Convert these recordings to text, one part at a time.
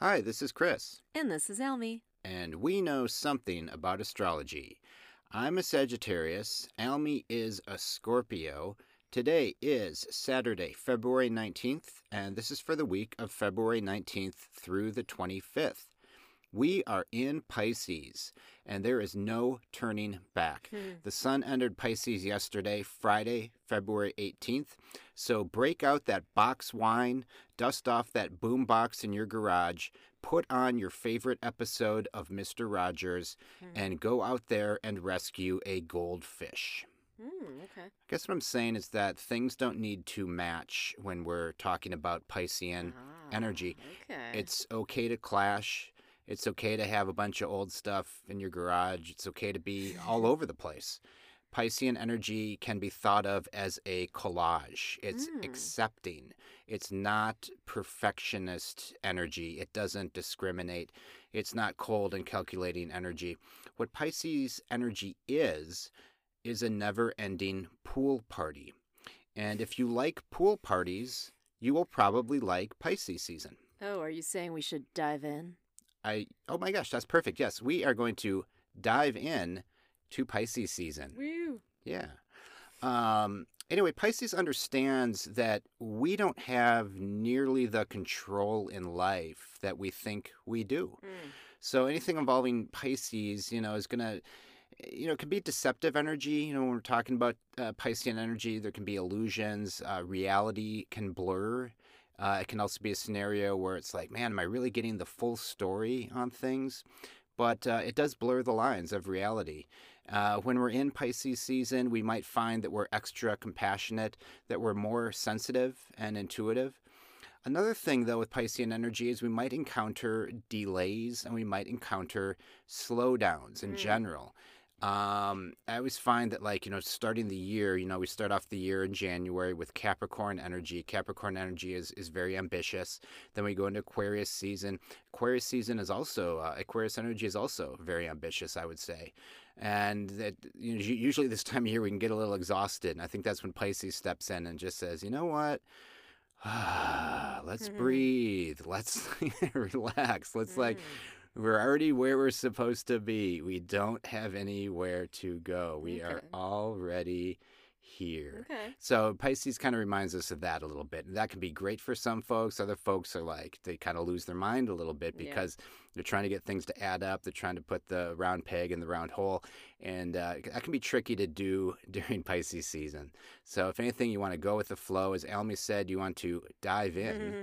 Hi, this is Chris, And this is Elmi. and we know something about astrology. I'm a Sagittarius, Almy is a Scorpio. Today is Saturday, February 19th, and this is for the week of February 19th through the 25th. We are in Pisces, and there is no turning back. Hmm. The sun entered Pisces yesterday, Friday, February 18th. So break out that box wine, dust off that boom box in your garage, put on your favorite episode of Mr. Rogers, hmm. and go out there and rescue a goldfish. Mm, okay. I guess what I'm saying is that things don't need to match when we're talking about Piscean ah, energy. Okay. It's okay to clash. It's okay to have a bunch of old stuff in your garage. It's okay to be all over the place. Piscean energy can be thought of as a collage. It's hmm. accepting. It's not perfectionist energy. It doesn't discriminate. It's not cold and calculating energy. What Pisces energy is, is a never ending pool party. And if you like pool parties, you will probably like Pisces season. oh, are you saying we should dive in? I oh my gosh, that's perfect. Yes, we are going to dive in to Pisces season. Woo. Yeah. Um anyway, Pisces understands that we don't have nearly the control in life that we think we do. So anything involving Pisces, you know, is going to you know, it can be deceptive energy. You know, when we're talking about uh, Piscean energy, there can be illusions. Uh, reality can blur. Uh, it can also be a scenario where it's like, man, am I really getting the full story on things? But uh, it does blur the lines of reality. Uh, when we're in Pisces season, we might find that we're extra compassionate, that we're more sensitive and intuitive. Another thing, though, with Piscean energy is we might encounter delays and we might encounter slowdowns in general. Um, I always find that, like, you know, starting the year, you know, we start off the year in January with Capricorn energy. Capricorn energy is, is very ambitious. Then we go into Aquarius season. Aquarius season is also, uh, Aquarius energy is also very ambitious, I would say. And that, you know, usually this time of year we can get a little exhausted. And I think that's when Pisces steps in and just says, you know what? let's breathe. Let's relax. Let's like, we're already where we're supposed to be. We don't have anywhere to go. We are already here. Okay. So Pisces kind of reminds us of that a little bit. And that can be great for some folks. Other folks are like, they kind of lose their mind a little bit Yeah. because they're trying to get things to add up. They're trying to put the round peg in the round hole. And uh, that can be tricky to do during Pisces season. So if anything, you want to go with the flow. As Almy said, you want to dive in.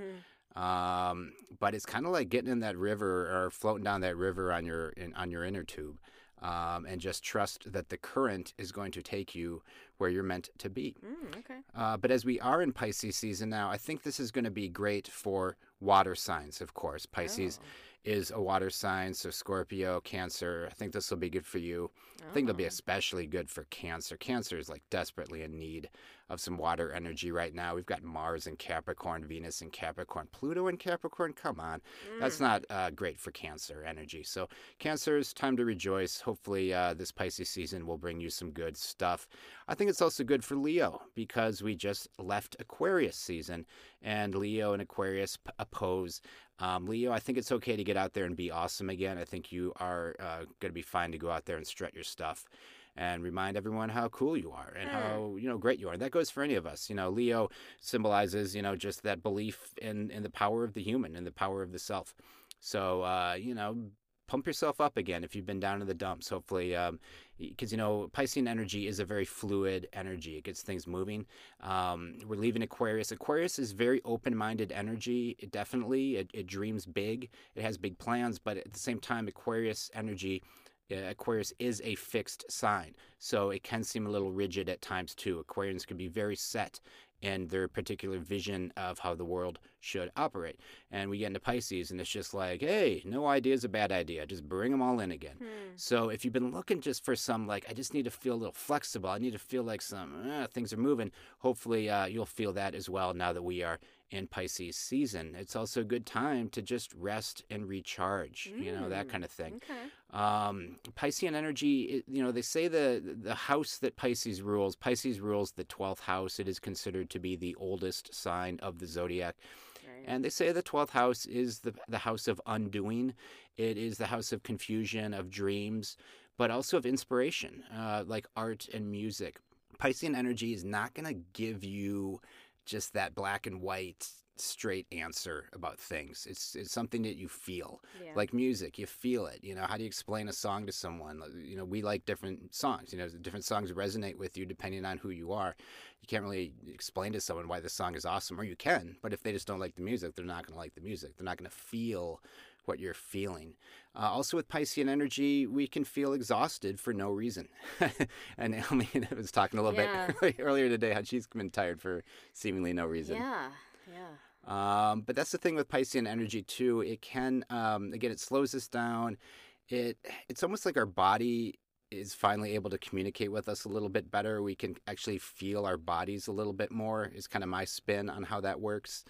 Um, but it's kind of like getting in that river or floating down that river on your in, on your inner tube, um, and just trust that the current is going to take you where you're meant to be. Mm, okay. Uh, but as we are in Pisces season now, I think this is going to be great for water signs. Of course, Pisces is a water sign, so Scorpio, Cancer. I think this will be good for you. I think it'll be especially good for Cancer. Cancer is like desperately in need of some water energy right now. We've got Mars in Capricorn, Venus in Capricorn, Pluto in Capricorn. Come on, that's not uh, great for Cancer energy. So Cancer is time to rejoice. Hopefully, uh, this Pisces season will bring you some good stuff. I think it's also good for Leo because we just left Aquarius season, and Leo and Aquarius p- oppose. Um, Leo, I think it's okay to get out there and be awesome again. I think you are uh, going to be fine to go out there and strut your stuff and remind everyone how cool you are and how you know great you are. And that goes for any of us. You know, Leo symbolizes you know just that belief in in the power of the human and the power of the self. So uh, you know, pump yourself up again if you've been down in the dumps. Hopefully, because you know Piscean energy is a very fluid energy. It gets things moving. Um, we're leaving Aquarius. Aquarius is very open-minded energy. It definitely it, it dreams big. It has big plans, but at the same time, Aquarius energy. Uh, Aquarius is a fixed sign, so it can seem a little rigid at times too. Aquarians can be very set in their particular vision of how the world should operate. And we get into Pisces, and it's just like, hey, no idea is a bad idea. Just bring them all in again. So if you've been looking just for some, like, I just need to feel a little flexible, I need to feel like some uh, things are moving, hopefully uh, you'll feel that as well now that we are in Pisces season. It's also a good time to just rest and recharge, you know, that kind of thing. Okay. Um, Piscean energy, you know, they say the the house that Pisces rules, Pisces rules the 12th house. It is considered to be the oldest sign of the zodiac. Right. And they say the 12th house is the, the house of undoing. It is the house of confusion, of dreams, but also of inspiration, uh, like art and music. Piscean energy is not going to give you just that black and white straight answer about things. It's it's something that you feel. yeah. Like music, you feel it. You know, how do you explain a song to someone? You know, we like different songs. You know, different songs resonate with you depending on who you are. You can't really explain to someone why this song is awesome, or you can, but if they just don't like the music, they're not going to like the music. They're not going to feel what you're feeling. Uh, also, with Piscean energy, we can feel exhausted for no reason. and Naomi was talking a little Yeah. bit earlier today how she's been tired for seemingly no reason. yeah. Yeah. Um, but that's the thing with Piscean energy too. It can, um, again, it slows us down. It it's almost like our body is finally able to communicate with us a little bit better. We can actually feel our bodies a little bit more. Is kind of my spin on how that works.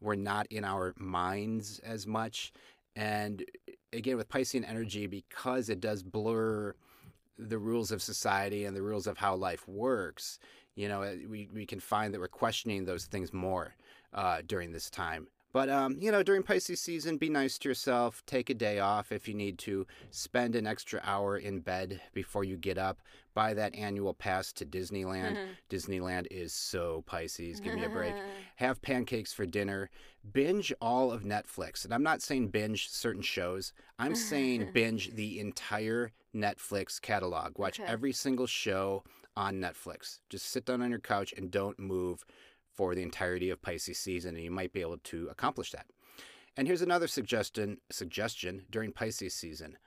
We're not in our minds as much, and again with Piscean energy because it does blur the rules of society and the rules of how life works. You know, we we can find that we're questioning those things more uh, during this time. But um, you know, during Pisces season, be nice to yourself. Take a day off if you need to. Spend an extra hour in bed before you get up. Buy that annual pass to Disneyland. Disneyland is so Pisces. Give me a break. Have pancakes for dinner. Binge all of Netflix. And I'm not saying binge certain shows. I'm saying binge the entire Netflix catalog. Watch Okay. every single show on Netflix. Just sit down on your couch and don't move for the entirety of Pisces season, and you might be able to accomplish that. And here's another suggestion suggestion during Pisces season.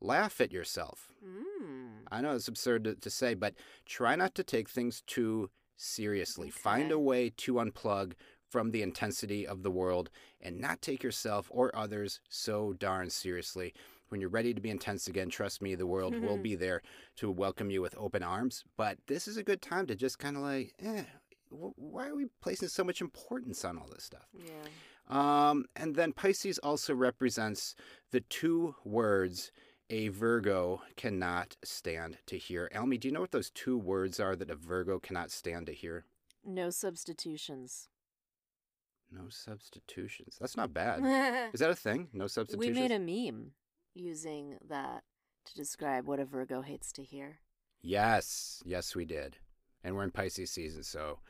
Laugh at yourself. Mm. I know it's absurd to, to say, but try not to take things too seriously. Find a way to unplug from the intensity of the world and not take yourself or others so darn seriously. When you're ready to be intense again, trust me, the world will be there to welcome you with open arms. But this is a good time to just kind of like, eh, why are we placing so much importance on all this stuff? Yeah. Um, and then Pisces also represents the two words a Virgo cannot stand to hear. Elmi, do you know what those two words are that a Virgo cannot stand to hear? No substitutions. No substitutions. That's not bad. Is that a thing? No substitutions. we made a meme using that to describe what a Virgo hates to hear. Yes, yes, we did. And we're in Pisces season, so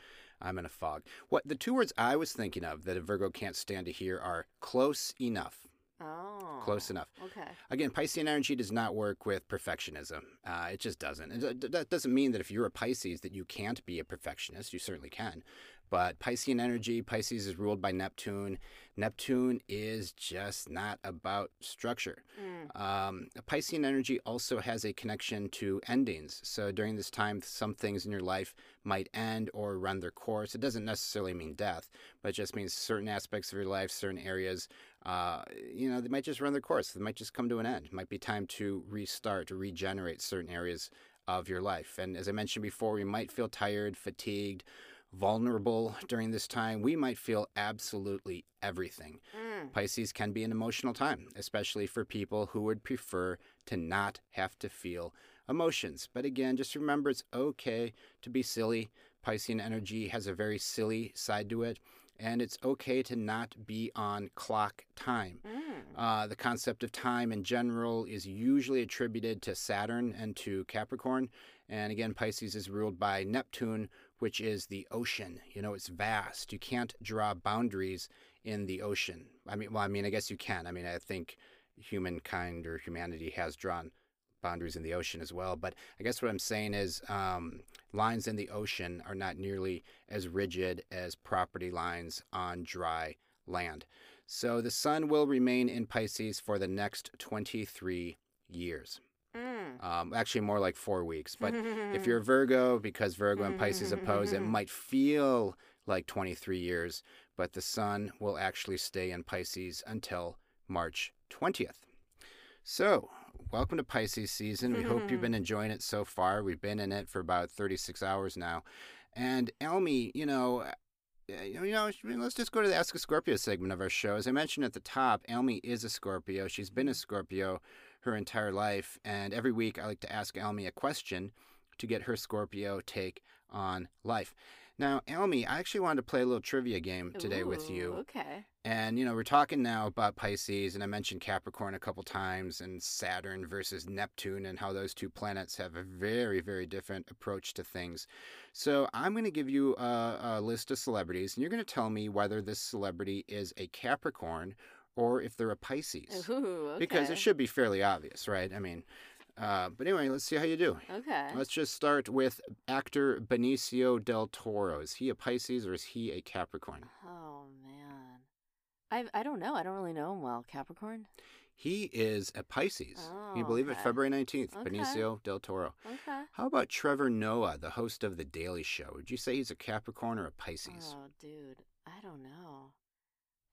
I'm in a fog. What the two words I was thinking of that a Virgo can't stand to hear are close enough. Oh. Close enough. Okay. Again, Piscean energy does not work with perfectionism. Uh, it just doesn't. And that doesn't mean that if you're a Pisces that you can't be a perfectionist. You certainly can. But Piscean energy, Pisces is ruled by Neptune. Neptune is just not about structure. Mm. Um, Piscean energy also has a connection to endings. So during this time, some things in your life might end or run their course. It doesn't necessarily mean death, but it just means certain aspects of your life, certain areas, uh, you know, they might just run their course. They might just come to an end. It might be time to restart, to regenerate certain areas of your life. And as I mentioned before, we might feel tired, fatigued, vulnerable during this time. We might feel absolutely everything. Mm. Pisces can be an emotional time, especially for people who would prefer to not have to feel emotions. But again, just remember it's okay to be silly. Piscean energy has a very silly side to it, and it's okay to not be on clock time. Mm. Uh, the concept of time in general is usually attributed to Saturn and to Capricorn. And again, Pisces is ruled by Neptune, which is the ocean. You know, it's vast. You can't draw boundaries in the ocean. I mean, well, I mean, I guess you can. I mean, I think humankind or humanity has drawn boundaries in the ocean as well. But I guess what I'm saying is um, lines in the ocean are not nearly as rigid as property lines on dry land. So the sun will remain in Pisces for the next 23 years. Mm. Um, actually, more like four weeks. But if you're a Virgo, because Virgo and Pisces oppose, it might feel like 23 years, but the sun will actually stay in Pisces until March 20th. So, welcome to Pisces season. We hope you've been enjoying it so far. We've been in it for about 36 hours now. And Elmi, you know, uh, you know, let's just go to the Ask a Scorpio segment of our show. As I mentioned at the top, Elmi is a Scorpio. She's been a Scorpio her entire life. And every week I like to ask Elmi a question to get her Scorpio take on life. Now, Almy, I actually wanted to play a little trivia game today with you. Okay. And, you know, we're talking now about Pisces, and I mentioned Capricorn a couple times, and Saturn versus Neptune, and how those two planets have a very, very different approach to things. So I'm going to give you a, a list of celebrities, and you're going to tell me whether this celebrity is a Capricorn or if they're a Pisces. Ooh, okay. Because it should be fairly obvious, right? I mean, uh, but anyway, let's see how you do. Okay. Let's just start with actor Benicio del Toro. Is he a Pisces or is he a Capricorn? Oh man, I I don't know. I don't really know him well. Capricorn. He is a Pisces. Can you Oh, believe it? February 19th, Okay. Benicio del Toro. Okay. How about Trevor Noah, the host of The Daily Show? Would you say he's a Capricorn or a Pisces? Oh, dude, I don't know.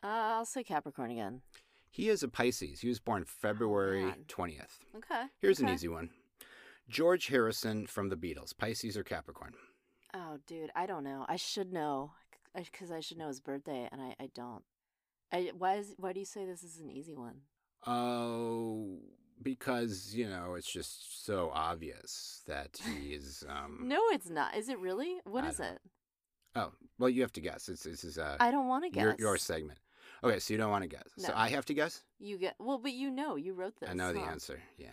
Uh, I'll say Capricorn again. He is a Pisces. He was born February Oh, 20th. Okay. Here's an easy one George Harrison from the Beatles, Pisces or Capricorn? Oh, dude, I don't know. I should know because I should know his birthday, and I, I don't. I why is why do you say this is an easy one? Oh, because, you know, it's just so obvious that he is. Um, No, it's not. Is it really? What I is it? Oh, well, you have to guess. It's, this is uh, I don't want to guess. your, your segment. Okay, so you don't want to guess. No. So I have to guess? You get well, but you know, you wrote this. I know the huh? answer. Yeah.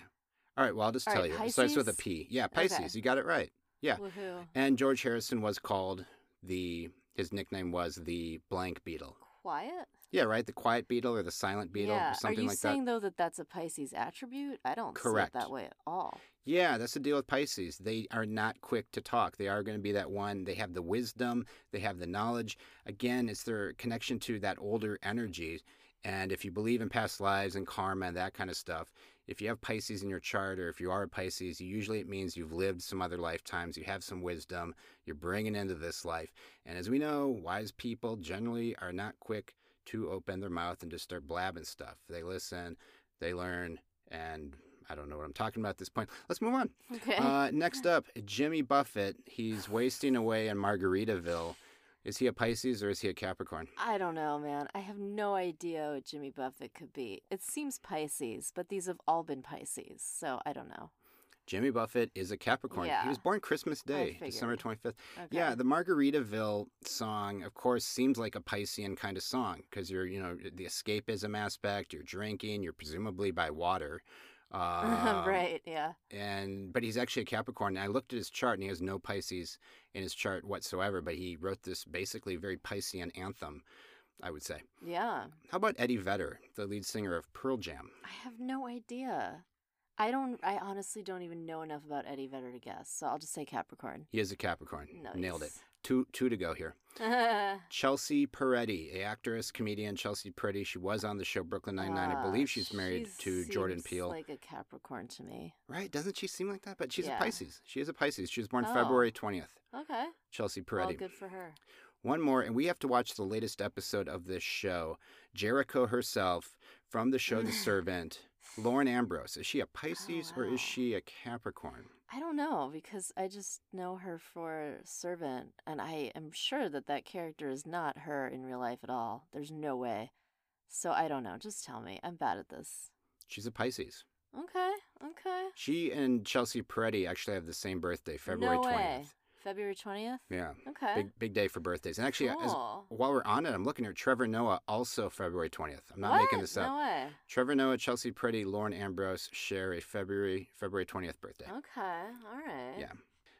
All right, well, I'll just All tell right, you. It starts with a Pisces? Yeah, Okay. Pisces. You got it right. Yeah. Woohoo! And George Harrison was called the, his nickname was the blank Beatle. Quiet. Yeah, right? The quiet Beatle or the silent Beatle yeah. or something like that. Are you like saying though that that's a Pisces attribute? I don't Correct. see it that way at all. Yeah, that's the deal with Pisces. They are not quick to talk. They are going to be that one. They have the wisdom, they have the knowledge. Again, it's their connection to that older energy. And if you believe in past lives and karma and that kind of stuff, if you have Pisces in your chart or if you are a Pisces, usually it means you've lived some other lifetimes, you have some wisdom, you're bringing into this life. And as we know, wise people generally are not quick to open their mouth and just start blabbing stuff. They listen, they learn, and I don't know what I'm talking about at this point. Let's move on. Okay. Uh, next up, Jimmy Buffett. He's wasting away in Margaritaville. Is he a Pisces or is he a Capricorn? I don't know, man. I have no idea what Jimmy Buffett could be. It seems Pisces, but these have all been Pisces, so I don't know. Jimmy Buffett is a Capricorn. Yeah. He was born Christmas Day, December 25th. Okay. Yeah, the Margaritaville song, of course, seems like a Piscean kind of song because you're, you know, the escapism aspect. You're drinking. You're presumably by water. Um, right. Yeah. And but he's actually a Capricorn. And I looked at his chart, and he has no Pisces in his chart whatsoever. But he wrote this basically very Piscean anthem, I would say. Yeah. How about Eddie Vedder, the lead singer of Pearl Jam? I have no idea. I don't. I honestly don't even know enough about Eddie Vedder to guess. So I'll just say Capricorn. He is a Capricorn. Nailed it. Two two to go here. Chelsea Peretti, a actress, comedian. Chelsea Peretti. She was on the show Brooklyn Nine Nine. I Ah, believe she's married she to Jordan Peele. Like a Capricorn to me. Right? Doesn't she seem like that? But she's Yeah. a Pisces. She is a Pisces. She was born Oh. February twentieth. Okay. Chelsea Well, Peretti. good for her. One more, and we have to watch the latest episode of this show. Jericho herself from the show The Servant, Lauren Ambrose. Is she a Pisces or wow. is she a Capricorn? I don't know because I just know her for Servant, and I am sure that that character is not her in real life at all. There's no way. So I don't know. Just tell me. I'm bad at this. She's a Pisces. Okay. Okay. She and Chelsea Peretti actually have the same birthday, February no 20th. way. February 20th? Yeah. Okay. Big big day for birthdays. And actually, as, while we're on it, I'm looking at Trevor Noah, also February 20th. I'm not what? making this up. No way. Trevor Noah, Chelsea Peretti, Lauren Ambrose share a February February 20th birthday. Okay. All right. Yeah.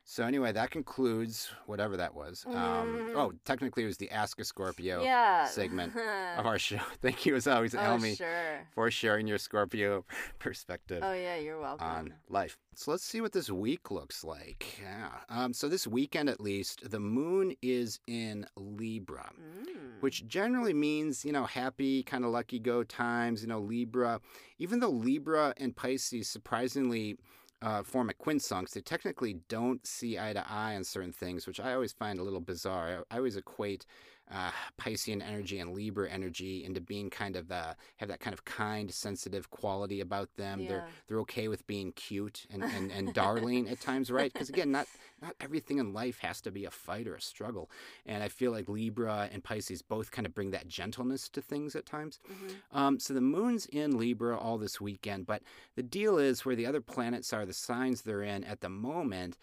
So anyway, that concludes whatever that was. Um, oh, technically, it was the Ask a Scorpio yeah. segment of our show. Thank you as always, oh, Elmi, sure. for sharing your Scorpio perspective Oh, yeah. You're welcome. on life. So let's see what this week looks like. Yeah. Um, so this weekend, at least, the moon is in Libra. Mm. Which generally means, you know, happy, kind of lucky go times, you know, Libra. Even though Libra and Pisces surprisingly uh, form a quincunx, they technically don't see eye to eye on certain things, which I always find a little bizarre. I, I always equate uh, Piscean energy and Libra energy into being kind of uh, have that kind of kind, sensitive quality about them. They're they're okay with being cute and, and, and darling at times, right? Because again, not not everything in life has to be a fight or a struggle. And I feel like Libra and Pisces both kind of bring that gentleness to things at times. Mhm. Um, so the moon's in Libra all this weekend, but the deal is where the other planets are, the signs they're in at the moment,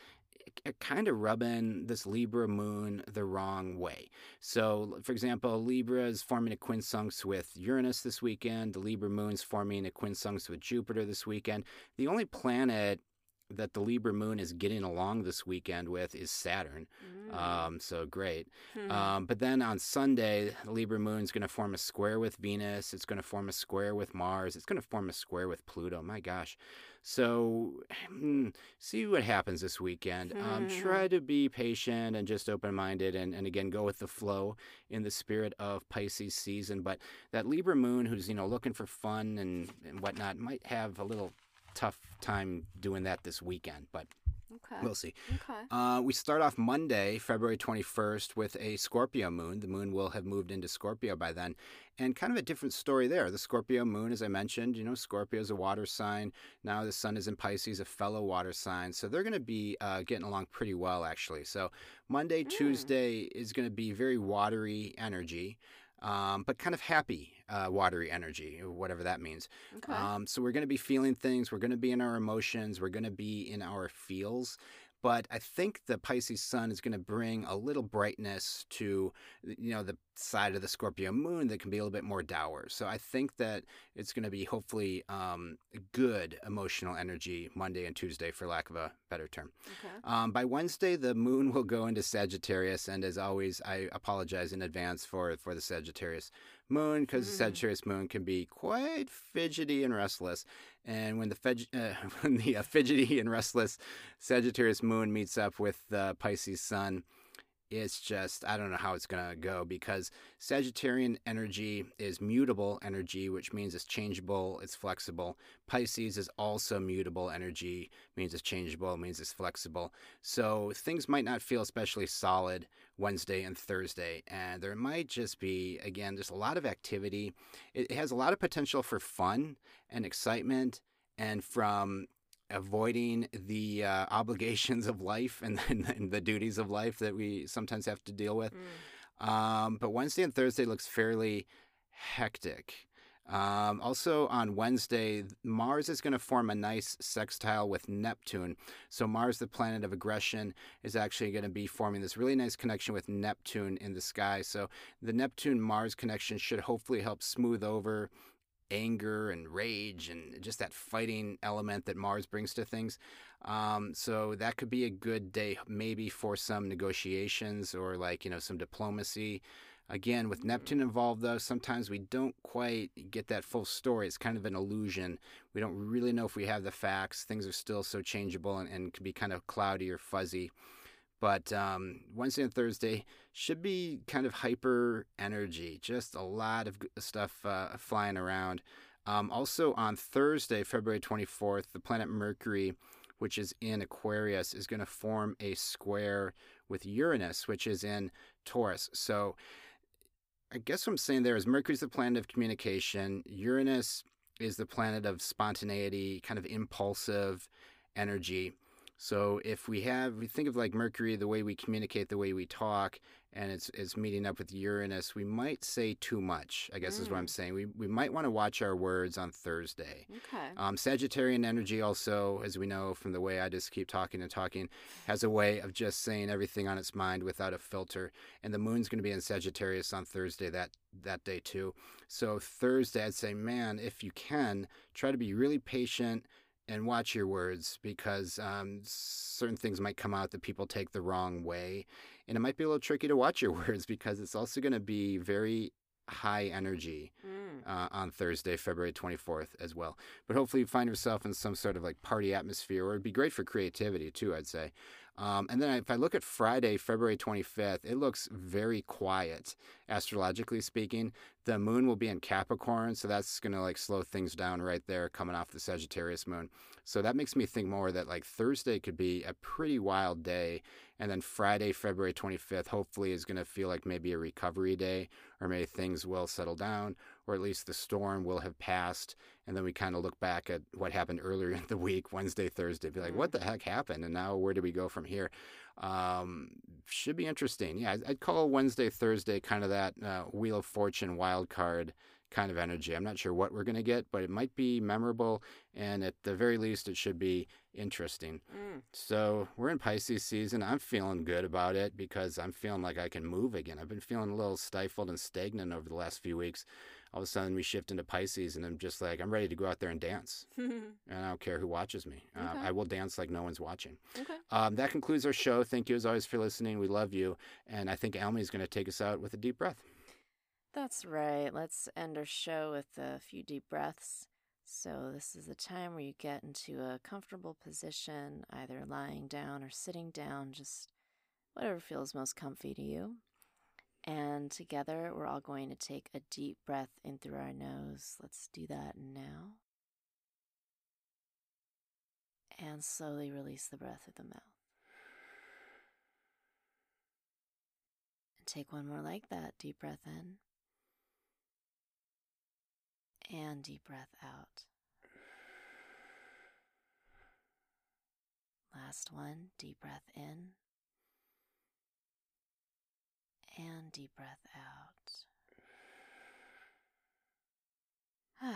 kind of rubbing this Libra moon the wrong way. So, for example, Libra is forming a quincunx with Uranus this weekend. The Libra moon's forming a quincunx with Jupiter this weekend. The only planet that the Libra moon is getting along this weekend with is Saturn. Mm. Um, so great. Hmm. Um, but then on Sunday, the Libra moon is going to form a square with Venus. It's going to form a square with Mars. It's going to form a square with Pluto. My gosh. So mm, see what happens this weekend. Um, try to be patient and just open minded and, and again go with the flow in the spirit of Pisces season. But that Libra moon who's, you know, looking for fun and, and whatnot might have a little tough time doing that this weekend, but okay. we'll see. Okay. Uh, we start off Monday, February 21st, with a Scorpio moon. The moon will have moved into Scorpio by then. And kind of a different story there. The Scorpio moon, as I mentioned, you know, Scorpio is a water sign. Now the sun is in Pisces, a fellow water sign. So they're going to be uh, getting along pretty well, actually. So Monday, mm. Tuesday is going to be very watery energy um, but kind of happy, uh, watery energy, whatever that means. Okay. Um, so we're going to be feeling things. We're going to be in our emotions. We're going to be in our feels. But I think the Pisces sun is going to bring a little brightness to, you know, the side of the Scorpio moon that can be a little bit more dour. So I think that it's going to be hopefully um, good emotional energy Monday and Tuesday, for lack of a better term. Okay. Um, by Wednesday, the moon will go into Sagittarius, and as always, I apologize in advance for for the Sagittarius moon because mm. the Sagittarius moon can be quite fidgety and restless. And when the feg- uh, when the uh, fidgety and restless Sagittarius moon meets up with the Pisces sun, it's just I don't know how it's gonna go because Sagittarian energy is mutable energy, which means it's changeable, it's flexible. Pisces is also mutable energy, means it's changeable, means it's flexible. So things might not feel especially solid Wednesday and Thursday, and there might just be again just a lot of activity. It has a lot of potential for fun and excitement and from avoiding the uh, obligations of life and, and, the duties of life that we sometimes have to deal with. Mm. Um, but Wednesday and Thursday looks fairly hectic. Um, also on Wednesday, Mars is going to form a nice sextile with Neptune. So Mars, the planet of aggression, is actually going to be forming this really nice connection with Neptune in the sky. So the Neptune Mars connection should hopefully help smooth over anger and rage and just that fighting element that Mars brings to things. Um, so that could be a good day, maybe for some negotiations or like, you know, some diplomacy. Again, with Neptune involved, though, sometimes we don't quite get that full story. It's kind of an illusion. We don't really know if we have the facts. Things are still so changeable and, and can be kind of cloudy or fuzzy. But um, Wednesday and Thursday should be kind of hyper energy, just a lot of stuff uh, flying around. Um, also on Thursday, February 24th, the planet Mercury, which is in Aquarius, is going to form a square with Uranus, which is in Taurus. So I guess what I'm saying there is Mercury's the planet of communication, Uranus is the planet of spontaneity, kind of impulsive energy. So if we have, we think of like Mercury, the way we communicate, the way we talk, and it's it's meeting up with Uranus, we might say too much. I guess mm. is what I'm mm. saying. We we might want to watch our words on Thursday. Okay. Um, Sagittarian energy also, as we know from the way I just keep talking and talking, has a way of just saying everything on its mind without a filter. And the moon's going to be in Sagittarius on Thursday that that day too. So Thursday, I'd say, man, if you can, try to be really patient and watch your words because um, certain things might come out that people take the wrong way. And it might be a little tricky to watch your words because it's also going to be very high energy mm. uh, on Thursday, February 24th as well. But hopefully you find yourself in some sort of like party atmosphere, or it'd be great for creativity too, I'd say. Um, and then if I look at Friday, February 25th, it looks very quiet, astrologically speaking. The moon will be in Capricorn, so that's going to like slow things down right there coming off the Sagittarius moon. So that makes me think more that like Thursday could be a pretty wild day. And then Friday, February 25th, hopefully is going to feel like maybe a recovery day, or maybe things will settle down, or at least the storm will have passed. And then we kind of look back at what happened earlier in the week, Wednesday, Thursday, be like, what the heck happened? And now where do we go from here? Um, should be interesting. Yeah, I'd call Wednesday, Thursday kind of that uh, Wheel of Fortune wild card kind of energy. I'm not sure what we're going to get, but it might be memorable, and at the very least, it should be interesting. Mm. So we're in Pisces season. I'm feeling good about it because I'm feeling like I can move again. I've been feeling a little stifled and stagnant over the last few weeks. All of a sudden, we shift into Pisces, and I'm just like, I'm ready to go out there and dance. and I don't care who watches me. Uh, I will dance like no one's watching. okay. Um, that concludes our show. Thank you as always for listening. We love you. And I think Almy is going to take us out with a deep breath. That's right. Let's end our show with a few deep breaths. So, this is the time where you get into a comfortable position, either lying down or sitting down, just whatever feels most comfy to you. And together, we're all going to take a deep breath in through our nose. Let's do that now. And slowly release the breath through the mouth. And take one more like that. Deep breath in. And deep breath out. Last one. Deep breath in. And deep breath out.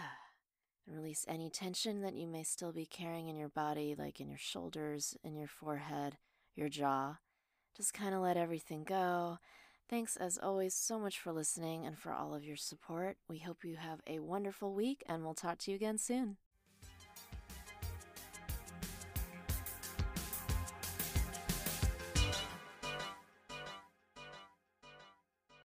and release any tension that you may still be carrying in your body, like in your shoulders, in your forehead, your jaw. Just kind of let everything go. Thanks as always so much for listening and for all of your support. We hope you have a wonderful week and we'll talk to you again soon.